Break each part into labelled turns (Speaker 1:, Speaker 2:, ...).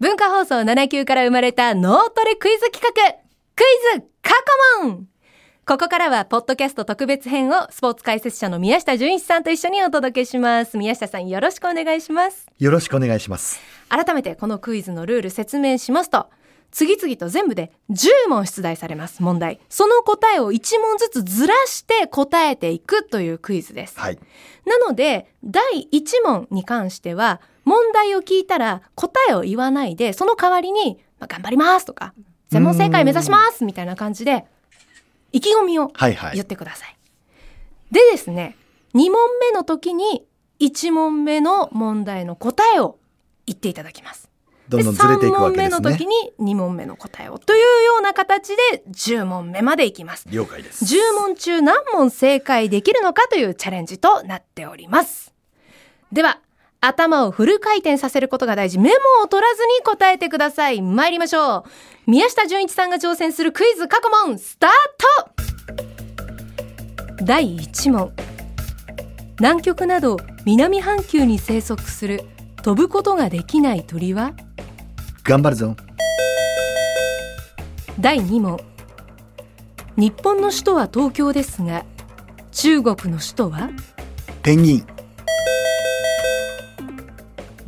Speaker 1: 文化放送7級から生まれた脳トレクイズ企画、クイズ過去問ここからは、ポッドキャスト特別編をスポーツ解説者の宮下純一さんと一緒にお届けします。宮下さんよろしくお願いします。
Speaker 2: よろしくお願いします。
Speaker 1: 改めてこのクイズのルール説明しますと、次々と全部で10問出題されます。問題。その答えを1問ずつずらして答えていくというクイズです。
Speaker 2: はい。
Speaker 1: なので、第1問に関しては、問題を聞いたら答えを言わないで、その代わりに、まあ、頑張りますとか、全問正解目指しますみたいな感じで、意気込みを
Speaker 2: はいはい
Speaker 1: 言ってください。でですね、2問目の時に1問目の問題の答えを言っていただきます。
Speaker 2: どんどんずれていくわけです
Speaker 1: 3問目の時
Speaker 2: ね。
Speaker 1: に2問目の答えをというような形で10問目までいきます。
Speaker 2: 了解です。
Speaker 1: 10問中何問正解できるのかというチャレンジとなっております。では、頭をフル回転させることが大事。メモを取らずに答えてください。参りましょう。宮下純一さんが挑戦するクイズ過去問、スタート第1問。南極など南半球に生息する飛ぶことができない鳥は？
Speaker 2: 頑張るぞ。
Speaker 1: 第2問日本の首都は東京ですが中国の首都は？
Speaker 2: ペンギン。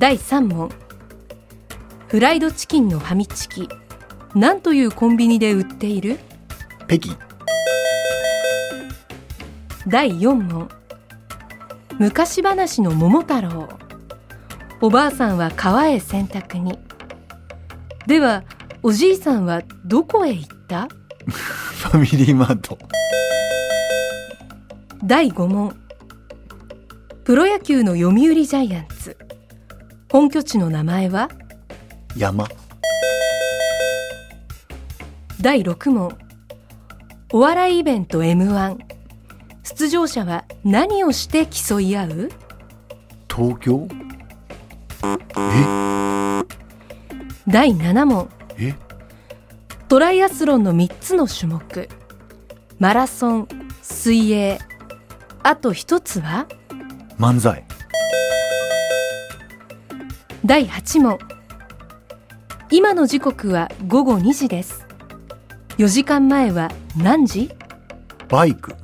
Speaker 1: 第3問。フライドチキンのファミチキ。何というコンビニで売っている？
Speaker 2: 北京。
Speaker 1: 第4問。昔話の桃太郎。おばあさんは川へ洗濯に。ではおじいさんはどこへ行った？
Speaker 2: ファミリーマート。
Speaker 1: 第5問。プロ野球の読売ジャイアンツ本拠地の名前は？
Speaker 2: 山。
Speaker 1: 第6問。お笑いイベント m 1出場者は何をして競い合う？
Speaker 2: 東京。
Speaker 1: 第7問。
Speaker 2: え？え
Speaker 1: トライアスロンの3つの種目。マラソン水泳。あと1つは？
Speaker 2: 漫才。
Speaker 1: 第8問。今の時刻は午後2時です。4時間前は何時？
Speaker 2: バイク。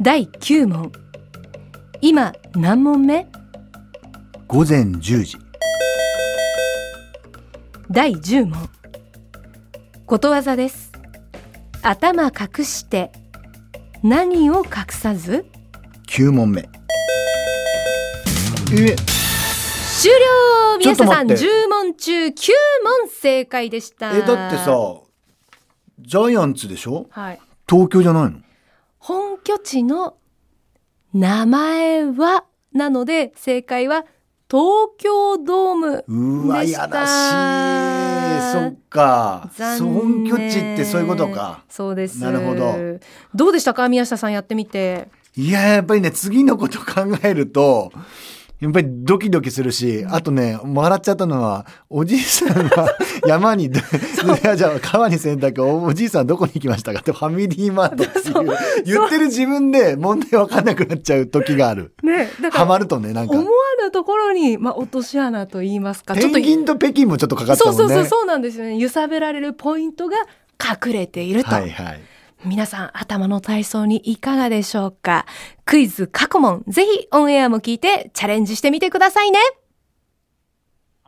Speaker 1: 第9問。今何問目？
Speaker 2: 午前10時。
Speaker 1: 第10問。ことわざです。頭隠して何を隠さず
Speaker 2: ？9問目。え、
Speaker 1: 終了。宮下さん
Speaker 2: ちょっと待って。
Speaker 1: 10問中9問正解でした。
Speaker 2: え、だってさ、ジャイアンツでしょ？
Speaker 1: はい、
Speaker 2: 東京じゃないの？
Speaker 1: 本拠地の名前はなので正解は東京ドーム
Speaker 2: うわ、
Speaker 1: でした。
Speaker 2: やらしい。そっか。本拠地ってそういうことか。
Speaker 1: そうです。
Speaker 2: なるほど。
Speaker 1: どうでしたか宮下さんやってみて。
Speaker 2: いや、やっぱりね、次のこと考えると、やっぱりドキドキするし、あとね、笑っちゃったのは、おじいさんが 山に、いやじゃあ川に洗濯お、おじいさんどこに行きましたか？ってファミリーマートっていう、言ってる自分で問題わかんなくなっちゃう時がある。
Speaker 1: ねだ
Speaker 2: ハマるとね、なんか
Speaker 1: 思。わぬところに、まあ、落とし穴と言いますか
Speaker 2: ペンギンと北京もちょっとかかったもんね。
Speaker 1: そうそうそうそうなんですよね揺さぶられるポイントが隠れていると、
Speaker 2: はいはい。
Speaker 1: 皆さん頭の体操にいかがでしょうか？クイズ過去問ぜひオンエアも聞いてチャレンジしてみてくださいね。